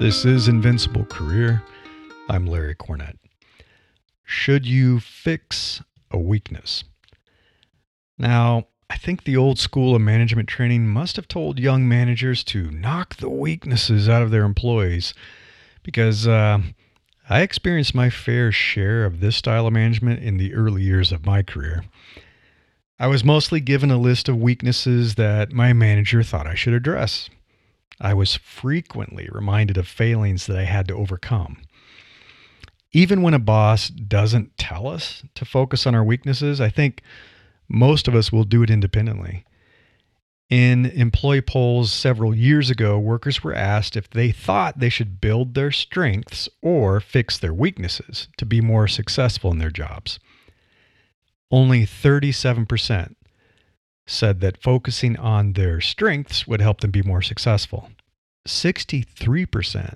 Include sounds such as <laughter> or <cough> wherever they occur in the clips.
This is Invincible Career. I'm Larry Cornett. Should you fix a weakness? Now, I think the old school of management training must have told young managers to knock the weaknesses out of their employees because uh, I experienced my fair share of this style of management in the early years of my career. I was mostly given a list of weaknesses that my manager thought I should address. I was frequently reminded of failings that I had to overcome. Even when a boss doesn't tell us to focus on our weaknesses, I think most of us will do it independently. In employee polls several years ago, workers were asked if they thought they should build their strengths or fix their weaknesses to be more successful in their jobs. Only 37% said that focusing on their strengths would help them be more successful. 63%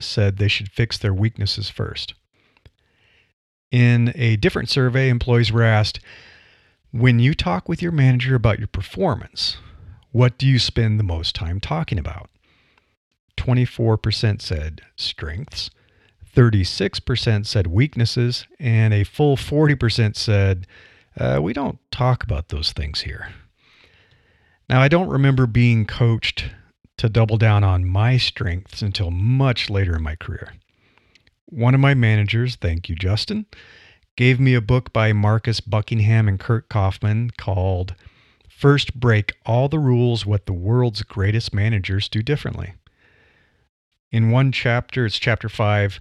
said they should fix their weaknesses first. In a different survey, employees were asked When you talk with your manager about your performance, what do you spend the most time talking about? 24% said strengths, 36% said weaknesses, and a full 40% said, uh, we don't talk about those things here. Now, I don't remember being coached to double down on my strengths until much later in my career. One of my managers, thank you, Justin, gave me a book by Marcus Buckingham and Curt Coffman called First Break All the Rules What the World's Greatest Managers Do Differently. In one chapter, it's chapter five,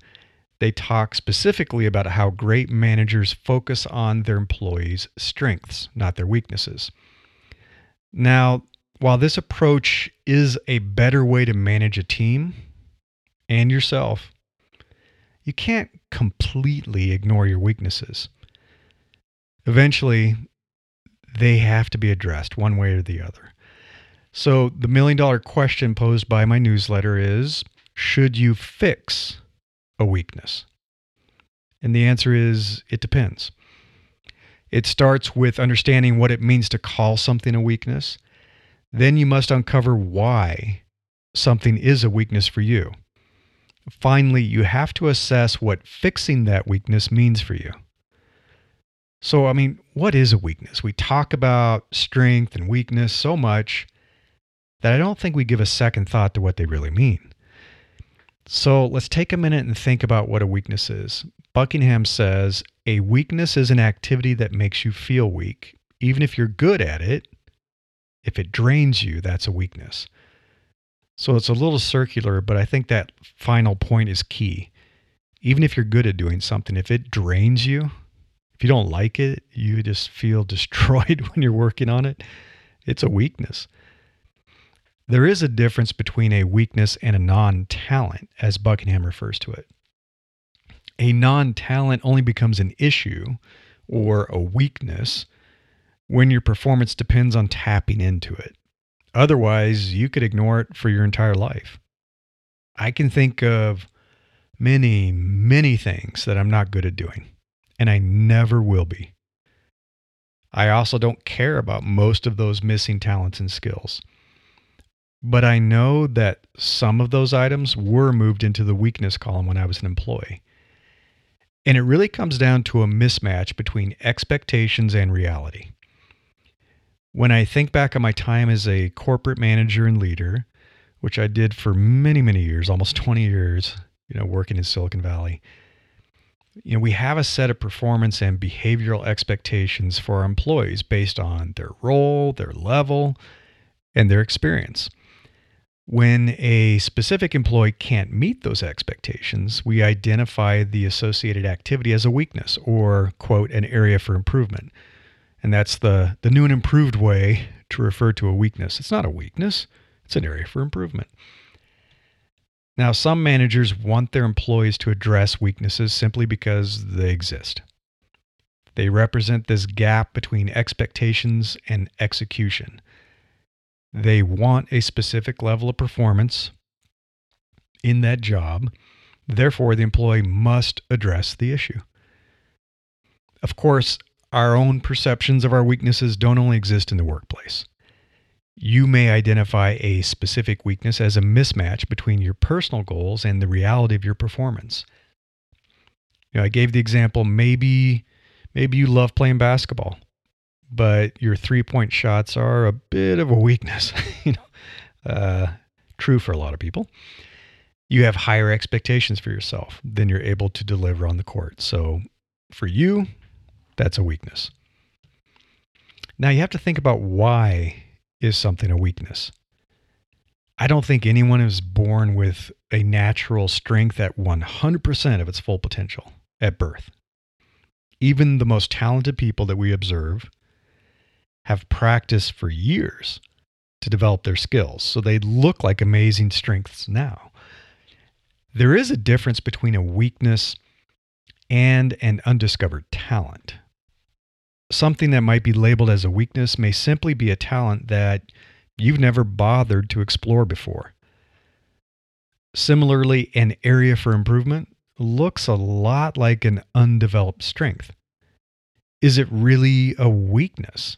they talk specifically about how great managers focus on their employees' strengths, not their weaknesses. Now, while this approach is a better way to manage a team and yourself, you can't completely ignore your weaknesses. Eventually, they have to be addressed one way or the other. So, the million dollar question posed by my newsletter is Should you fix a weakness? And the answer is it depends. It starts with understanding what it means to call something a weakness. Then you must uncover why something is a weakness for you. Finally, you have to assess what fixing that weakness means for you. So, I mean, what is a weakness? We talk about strength and weakness so much that I don't think we give a second thought to what they really mean. So, let's take a minute and think about what a weakness is. Buckingham says a weakness is an activity that makes you feel weak. Even if you're good at it, if it drains you, that's a weakness. So it's a little circular, but I think that final point is key. Even if you're good at doing something, if it drains you, if you don't like it, you just feel <laughs> destroyed when you're working on it, it's a weakness. There is a difference between a weakness and a non talent, as Buckingham refers to it. A non talent only becomes an issue or a weakness when your performance depends on tapping into it. Otherwise, you could ignore it for your entire life. I can think of many, many things that I'm not good at doing and I never will be. I also don't care about most of those missing talents and skills. But I know that some of those items were moved into the weakness column when I was an employee. And it really comes down to a mismatch between expectations and reality. When I think back on my time as a corporate manager and leader, which I did for many, many years, almost 20 years, you know, working in Silicon Valley, you know, we have a set of performance and behavioral expectations for our employees based on their role, their level, and their experience. When a specific employee can't meet those expectations, we identify the associated activity as a weakness or, quote, an area for improvement. And that's the, the new and improved way to refer to a weakness. It's not a weakness, it's an area for improvement. Now, some managers want their employees to address weaknesses simply because they exist. They represent this gap between expectations and execution. They want a specific level of performance in that job. Therefore, the employee must address the issue. Of course, our own perceptions of our weaknesses don't only exist in the workplace. You may identify a specific weakness as a mismatch between your personal goals and the reality of your performance. You know, I gave the example maybe maybe you love playing basketball, but your three-point shots are a bit of a weakness, <laughs> you know. Uh, true for a lot of people. You have higher expectations for yourself than you're able to deliver on the court. So for you, that's a weakness. Now you have to think about why is something a weakness. I don't think anyone is born with a natural strength at 100% of its full potential at birth. Even the most talented people that we observe have practiced for years to develop their skills, so they look like amazing strengths now. There is a difference between a weakness and an undiscovered talent. Something that might be labeled as a weakness may simply be a talent that you've never bothered to explore before. Similarly, an area for improvement looks a lot like an undeveloped strength. Is it really a weakness?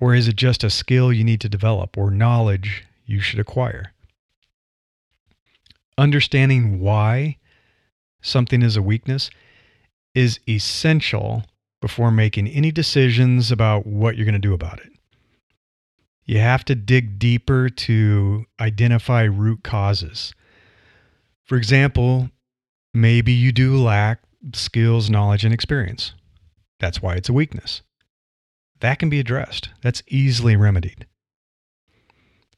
Or is it just a skill you need to develop or knowledge you should acquire? Understanding why something is a weakness is essential before making any decisions about what you're going to do about it. You have to dig deeper to identify root causes. For example, maybe you do lack skills, knowledge, and experience. That's why it's a weakness. That can be addressed, that's easily remedied.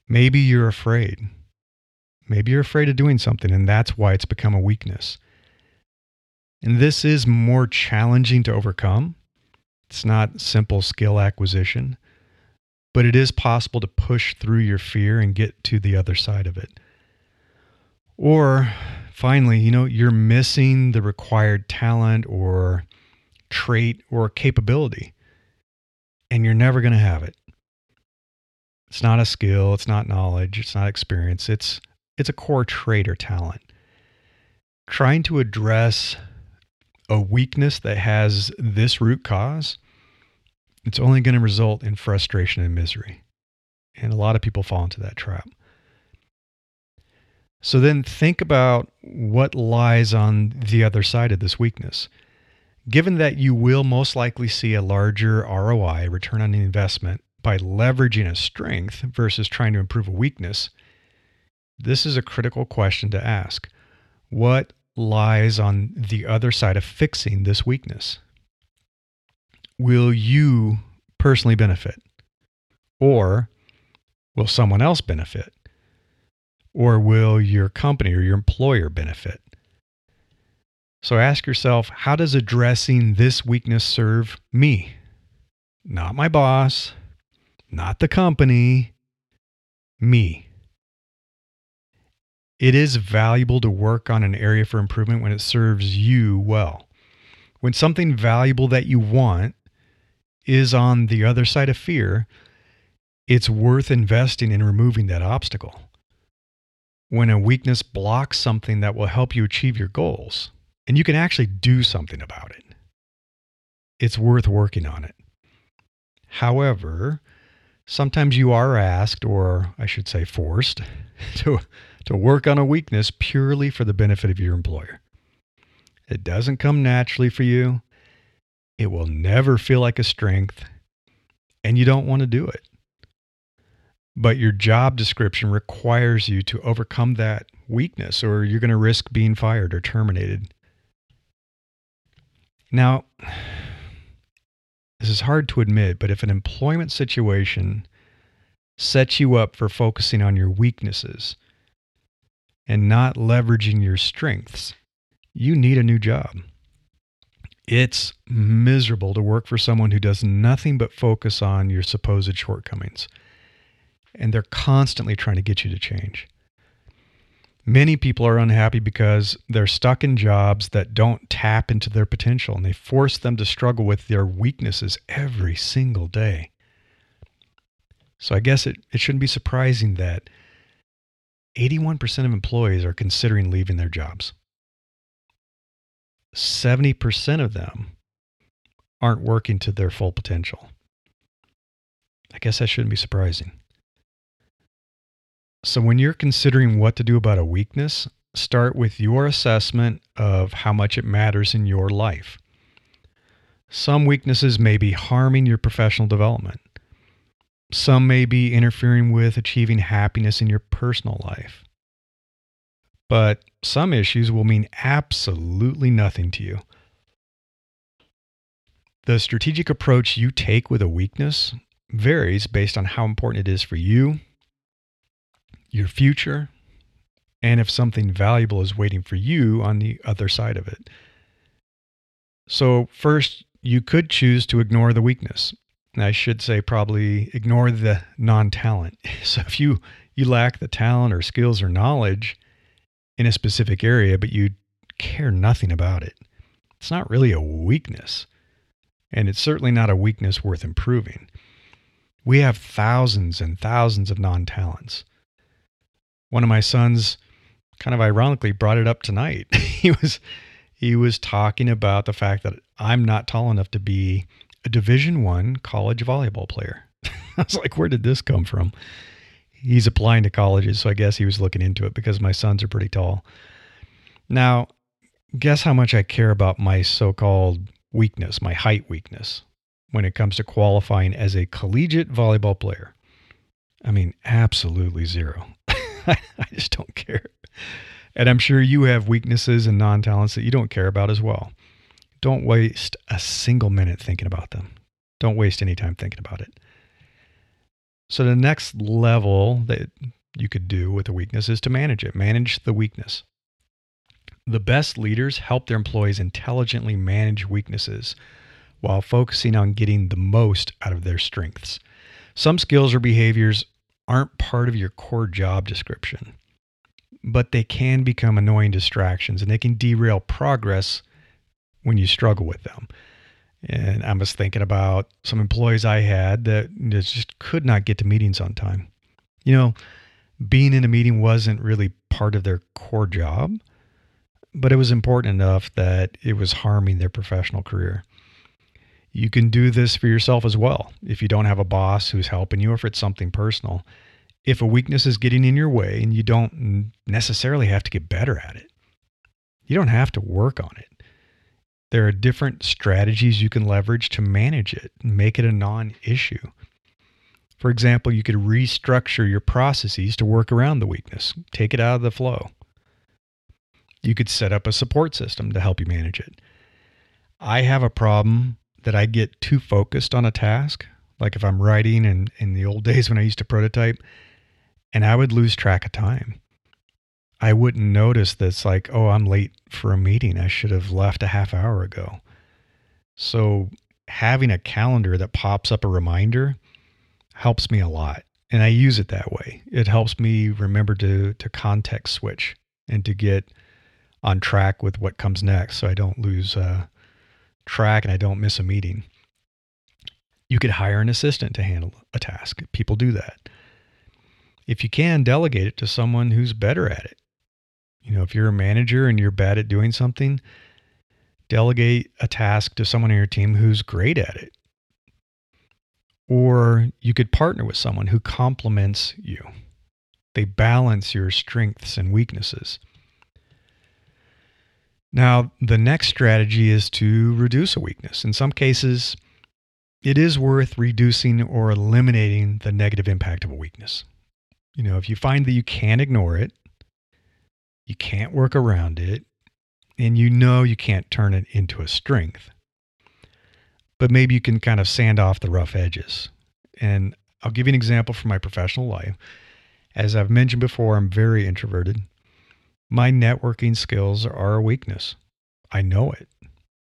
Maybe you're afraid. Maybe you're afraid of doing something, and that's why it's become a weakness. And this is more challenging to overcome. It's not simple skill acquisition, but it is possible to push through your fear and get to the other side of it. Or finally, you know, you're missing the required talent or trait or capability, and you're never going to have it. It's not a skill, it's not knowledge, it's not experience, it's it's a core trait or talent. Trying to address a weakness that has this root cause, it's only going to result in frustration and misery. And a lot of people fall into that trap. So then think about what lies on the other side of this weakness. Given that you will most likely see a larger ROI, return on investment, by leveraging a strength versus trying to improve a weakness, this is a critical question to ask. What lies on the other side of fixing this weakness. Will you personally benefit? Or will someone else benefit? Or will your company or your employer benefit? So ask yourself how does addressing this weakness serve me? Not my boss, not the company, me. It is valuable to work on an area for improvement when it serves you well. When something valuable that you want is on the other side of fear, it's worth investing in removing that obstacle. When a weakness blocks something that will help you achieve your goals, and you can actually do something about it, it's worth working on it. However, sometimes you are asked, or I should say forced, <laughs> to to work on a weakness purely for the benefit of your employer. It doesn't come naturally for you. It will never feel like a strength, and you don't want to do it. But your job description requires you to overcome that weakness, or you're going to risk being fired or terminated. Now, this is hard to admit, but if an employment situation sets you up for focusing on your weaknesses, and not leveraging your strengths, you need a new job. It's miserable to work for someone who does nothing but focus on your supposed shortcomings. And they're constantly trying to get you to change. Many people are unhappy because they're stuck in jobs that don't tap into their potential and they force them to struggle with their weaknesses every single day. So I guess it, it shouldn't be surprising that 81% of employees are considering leaving their jobs. 70% of them aren't working to their full potential. I guess that shouldn't be surprising. So, when you're considering what to do about a weakness, start with your assessment of how much it matters in your life. Some weaknesses may be harming your professional development. Some may be interfering with achieving happiness in your personal life. But some issues will mean absolutely nothing to you. The strategic approach you take with a weakness varies based on how important it is for you, your future, and if something valuable is waiting for you on the other side of it. So, first, you could choose to ignore the weakness. I should say, probably ignore the non talent. <laughs> So, if you, you lack the talent or skills or knowledge in a specific area, but you care nothing about it, it's not really a weakness. And it's certainly not a weakness worth improving. We have thousands and thousands of non talents. One of my sons kind of ironically brought it up tonight. <laughs> he was he was talking about the fact that I'm not tall enough to be a division 1 college volleyball player. <laughs> I was like, where did this come from? He's applying to colleges, so I guess he was looking into it because my sons are pretty tall. Now, guess how much I care about my so-called weakness, my height weakness when it comes to qualifying as a collegiate volleyball player. I mean, absolutely zero. <laughs> I just don't care. And I'm sure you have weaknesses and non talents that you don't care about as well. Don't waste a single minute thinking about them. Don't waste any time thinking about it. So, the next level that you could do with a weakness is to manage it, manage the weakness. The best leaders help their employees intelligently manage weaknesses while focusing on getting the most out of their strengths. Some skills or behaviors aren't part of your core job description but they can become annoying distractions and they can derail progress when you struggle with them. And I was thinking about some employees I had that just could not get to meetings on time. You know, being in a meeting wasn't really part of their core job, but it was important enough that it was harming their professional career. You can do this for yourself as well if you don't have a boss who's helping you or if it's something personal if a weakness is getting in your way and you don't necessarily have to get better at it, you don't have to work on it. There are different strategies you can leverage to manage it and make it a non issue. For example, you could restructure your processes to work around the weakness, take it out of the flow. You could set up a support system to help you manage it. I have a problem that I get too focused on a task. Like if I'm writing and in the old <laughs> days when I used to prototype, and I would lose track of time. I wouldn't notice that's like, oh, I'm late for a meeting. I should have left a half hour ago. So having a calendar that pops up a reminder helps me a lot. And I use it that way. It helps me remember to to context switch and to get on track with what comes next so I don't lose uh, track and I don't miss a meeting. You could hire an assistant to handle a task. People do that if you can, delegate it to someone who's better at it. You know, if you're a manager and you're bad at doing something, delegate a task to someone on your team who's great at it. Or you could partner with someone who complements you. They balance your strengths and weaknesses. Now, the next strategy is to reduce a weakness. In some cases, it is worth reducing or eliminating the negative impact of a weakness. You know, if you find that you can't ignore it, you can't work around it, and you know you can't turn it into a strength, but maybe you can kind of sand off the rough edges. And I'll give you an example from my professional life. As I've mentioned before, I'm very introverted. My networking skills are a weakness. I know it.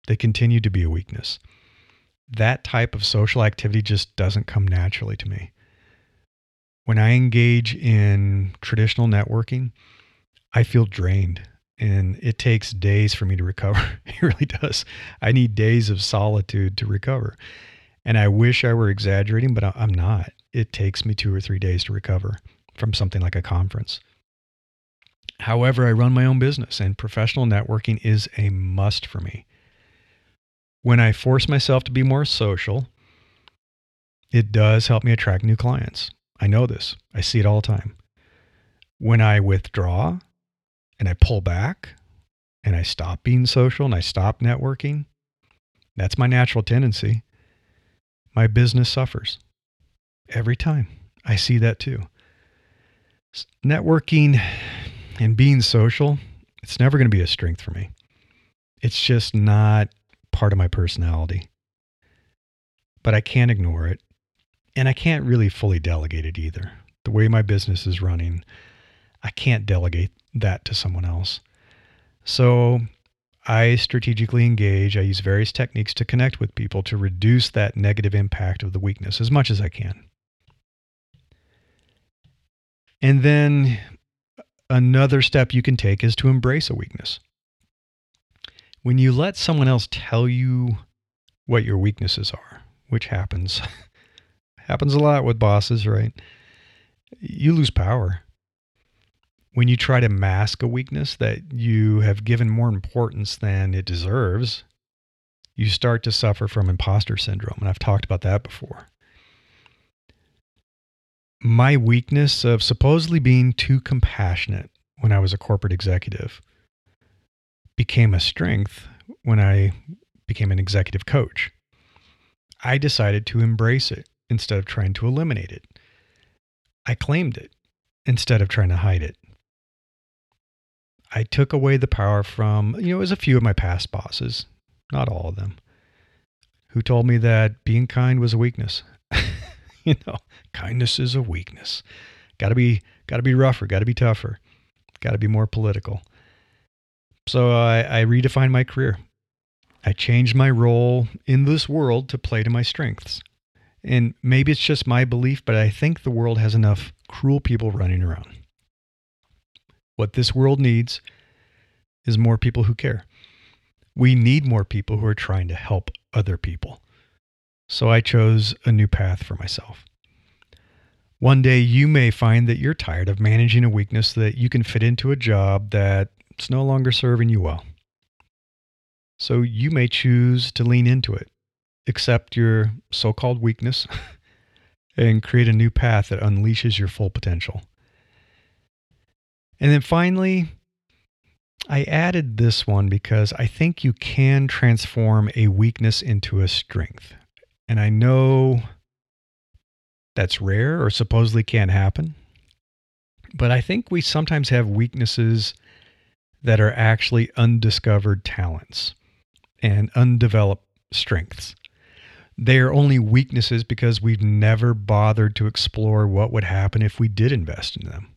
They continue to be a weakness. That type of social activity just doesn't come naturally to me when I engage in traditional networking, I feel drained and it takes days for me to recover. <laughs> it really does. I need days of solitude to recover. And I wish I were exaggerating, but I'm not. It takes me two or three days to recover from something like a conference. However, I run my own business and professional networking is a must for me. When I force myself to be more social, it does help me attract new clients. I know this. I see it all the time. When I withdraw and I pull back and I stop being social and I stop networking, that's my natural tendency. My business suffers every time. I see that too. Networking and being social, it's never going to be a strength for me. It's just not part of my personality. But I can't ignore it. And I can't really fully delegate it either. The way my business is running, I can't delegate that to someone else. So I strategically engage. I use various techniques to connect with people to reduce that negative impact of the weakness as much as I can. And then another step you can take is to embrace a weakness. When you let someone else tell you what your weaknesses are, which happens <laughs> happens a lot with bosses, right? You lose power when you try to mask a weakness that you have given more importance than it deserves, you start to suffer from imposter syndrome. And I've talked about that before. My weakness of supposedly being too compassionate when I was a corporate executive became a strength when I became an executive coach. I decided to embrace it instead of trying to eliminate it. I claimed it instead of trying to hide it. I took away the power from, you know, it was a few of my past bosses, not all of them, who told me that being kind was a weakness. <laughs> <laughs> you know, kindness is a weakness. Got to be got to be rougher, got to be tougher, got to be more political. So I, I redefined my career. I changed my role in this world to play to my strengths. And maybe it's just my belief, but I think the world has enough cruel people running around. What this world needs is more people who care. We need more people who are trying to help other people. So I chose a new path for myself. One day you may find that you're tired of managing a weakness that you can fit into a job that's no longer serving you well. So you may choose to lean into it, accept your so called weakness, <laughs> and create a new path that unleashes your full potential. And then finally, I added this one because I think you can transform a weakness into a strength. And I know that's rare or supposedly can't happen. But I think we sometimes have weaknesses that are actually undiscovered talents and undeveloped strengths. They are only weaknesses because we've never bothered to explore what would happen if we did invest in them.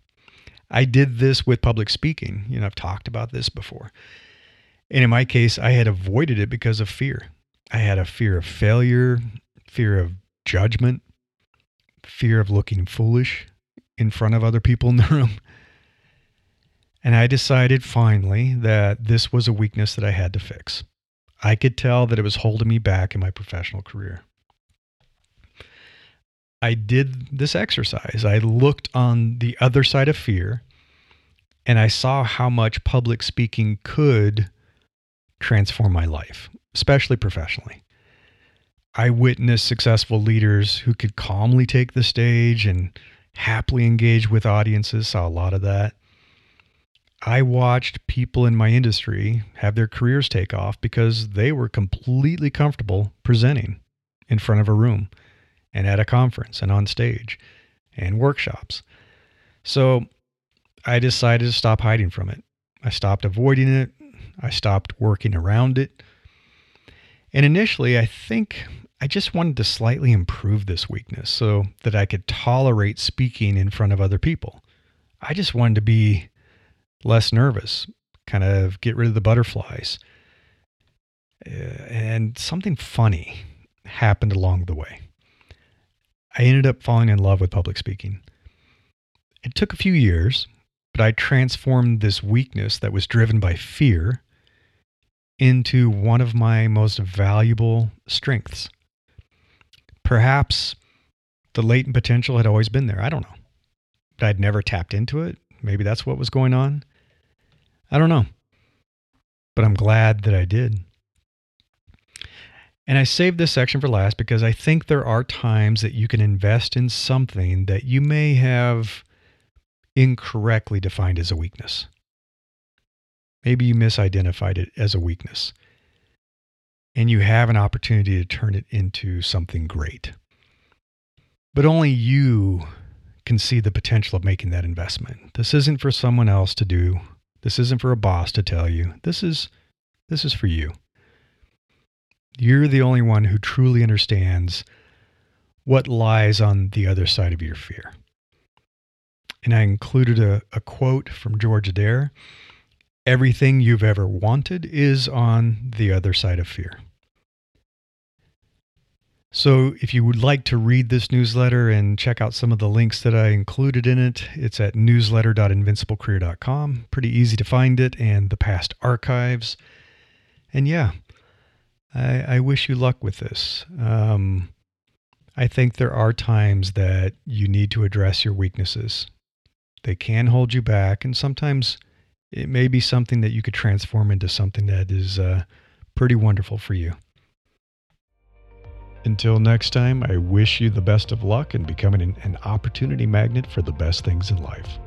I did this with public speaking. You know, I've talked about this before. And in my case, I had avoided it because of fear. I had a fear of failure, fear of judgment, fear of looking foolish in front of other people in the <laughs> room. And I decided finally that this was a weakness that I had to fix. I could tell that it was holding me back in my professional career. I did this exercise. I looked on the other side of fear and I saw how much public speaking could transform my life, especially professionally. I witnessed successful leaders who could calmly take the stage and happily engage with audiences, saw a lot of that. I watched people in my industry have their careers take off because they were completely comfortable presenting in front of a room and at a conference and on stage and workshops. So I decided to stop hiding from it. I stopped avoiding it. I stopped working around it. And initially, I think I just wanted to slightly improve this weakness so that I could tolerate speaking in front of other people. I just wanted to be less nervous, kind of get rid of the butterflies. Uh, and something funny happened along the way. I ended up falling in love with public speaking. It took a few years, but I transformed this weakness that was driven by fear into one of my most valuable strengths. Perhaps the latent potential had always been there. I don't know. But I'd never tapped into it. Maybe that's what was going on. I don't know. But I'm glad that I did. And I saved this section for last because I think there are times that you can invest in something that you may have incorrectly defined as a weakness. Maybe you misidentified it as a weakness. And you have an opportunity to turn it into something great. But only you can see the potential of making that investment. This isn't for someone else to do. This isn't for a boss to tell you. This is this is for you. You're the only one who truly understands what lies on the other side of your fear. And I included a, a quote from George Adair Everything you've ever wanted is on the other side of fear. So, if you would like to read this newsletter and check out some of the links that I included in it, it's at newsletter.invinciblecareer.com. Pretty easy to find it and the past archives. And yeah, I, I wish you luck with this. Um, I think there are times that you need to address your weaknesses. They can hold you back, and sometimes it may be something that you could transform into something that is uh, pretty wonderful for you. Until next time, I wish you the best of luck in becoming an, an opportunity magnet for the best things in life.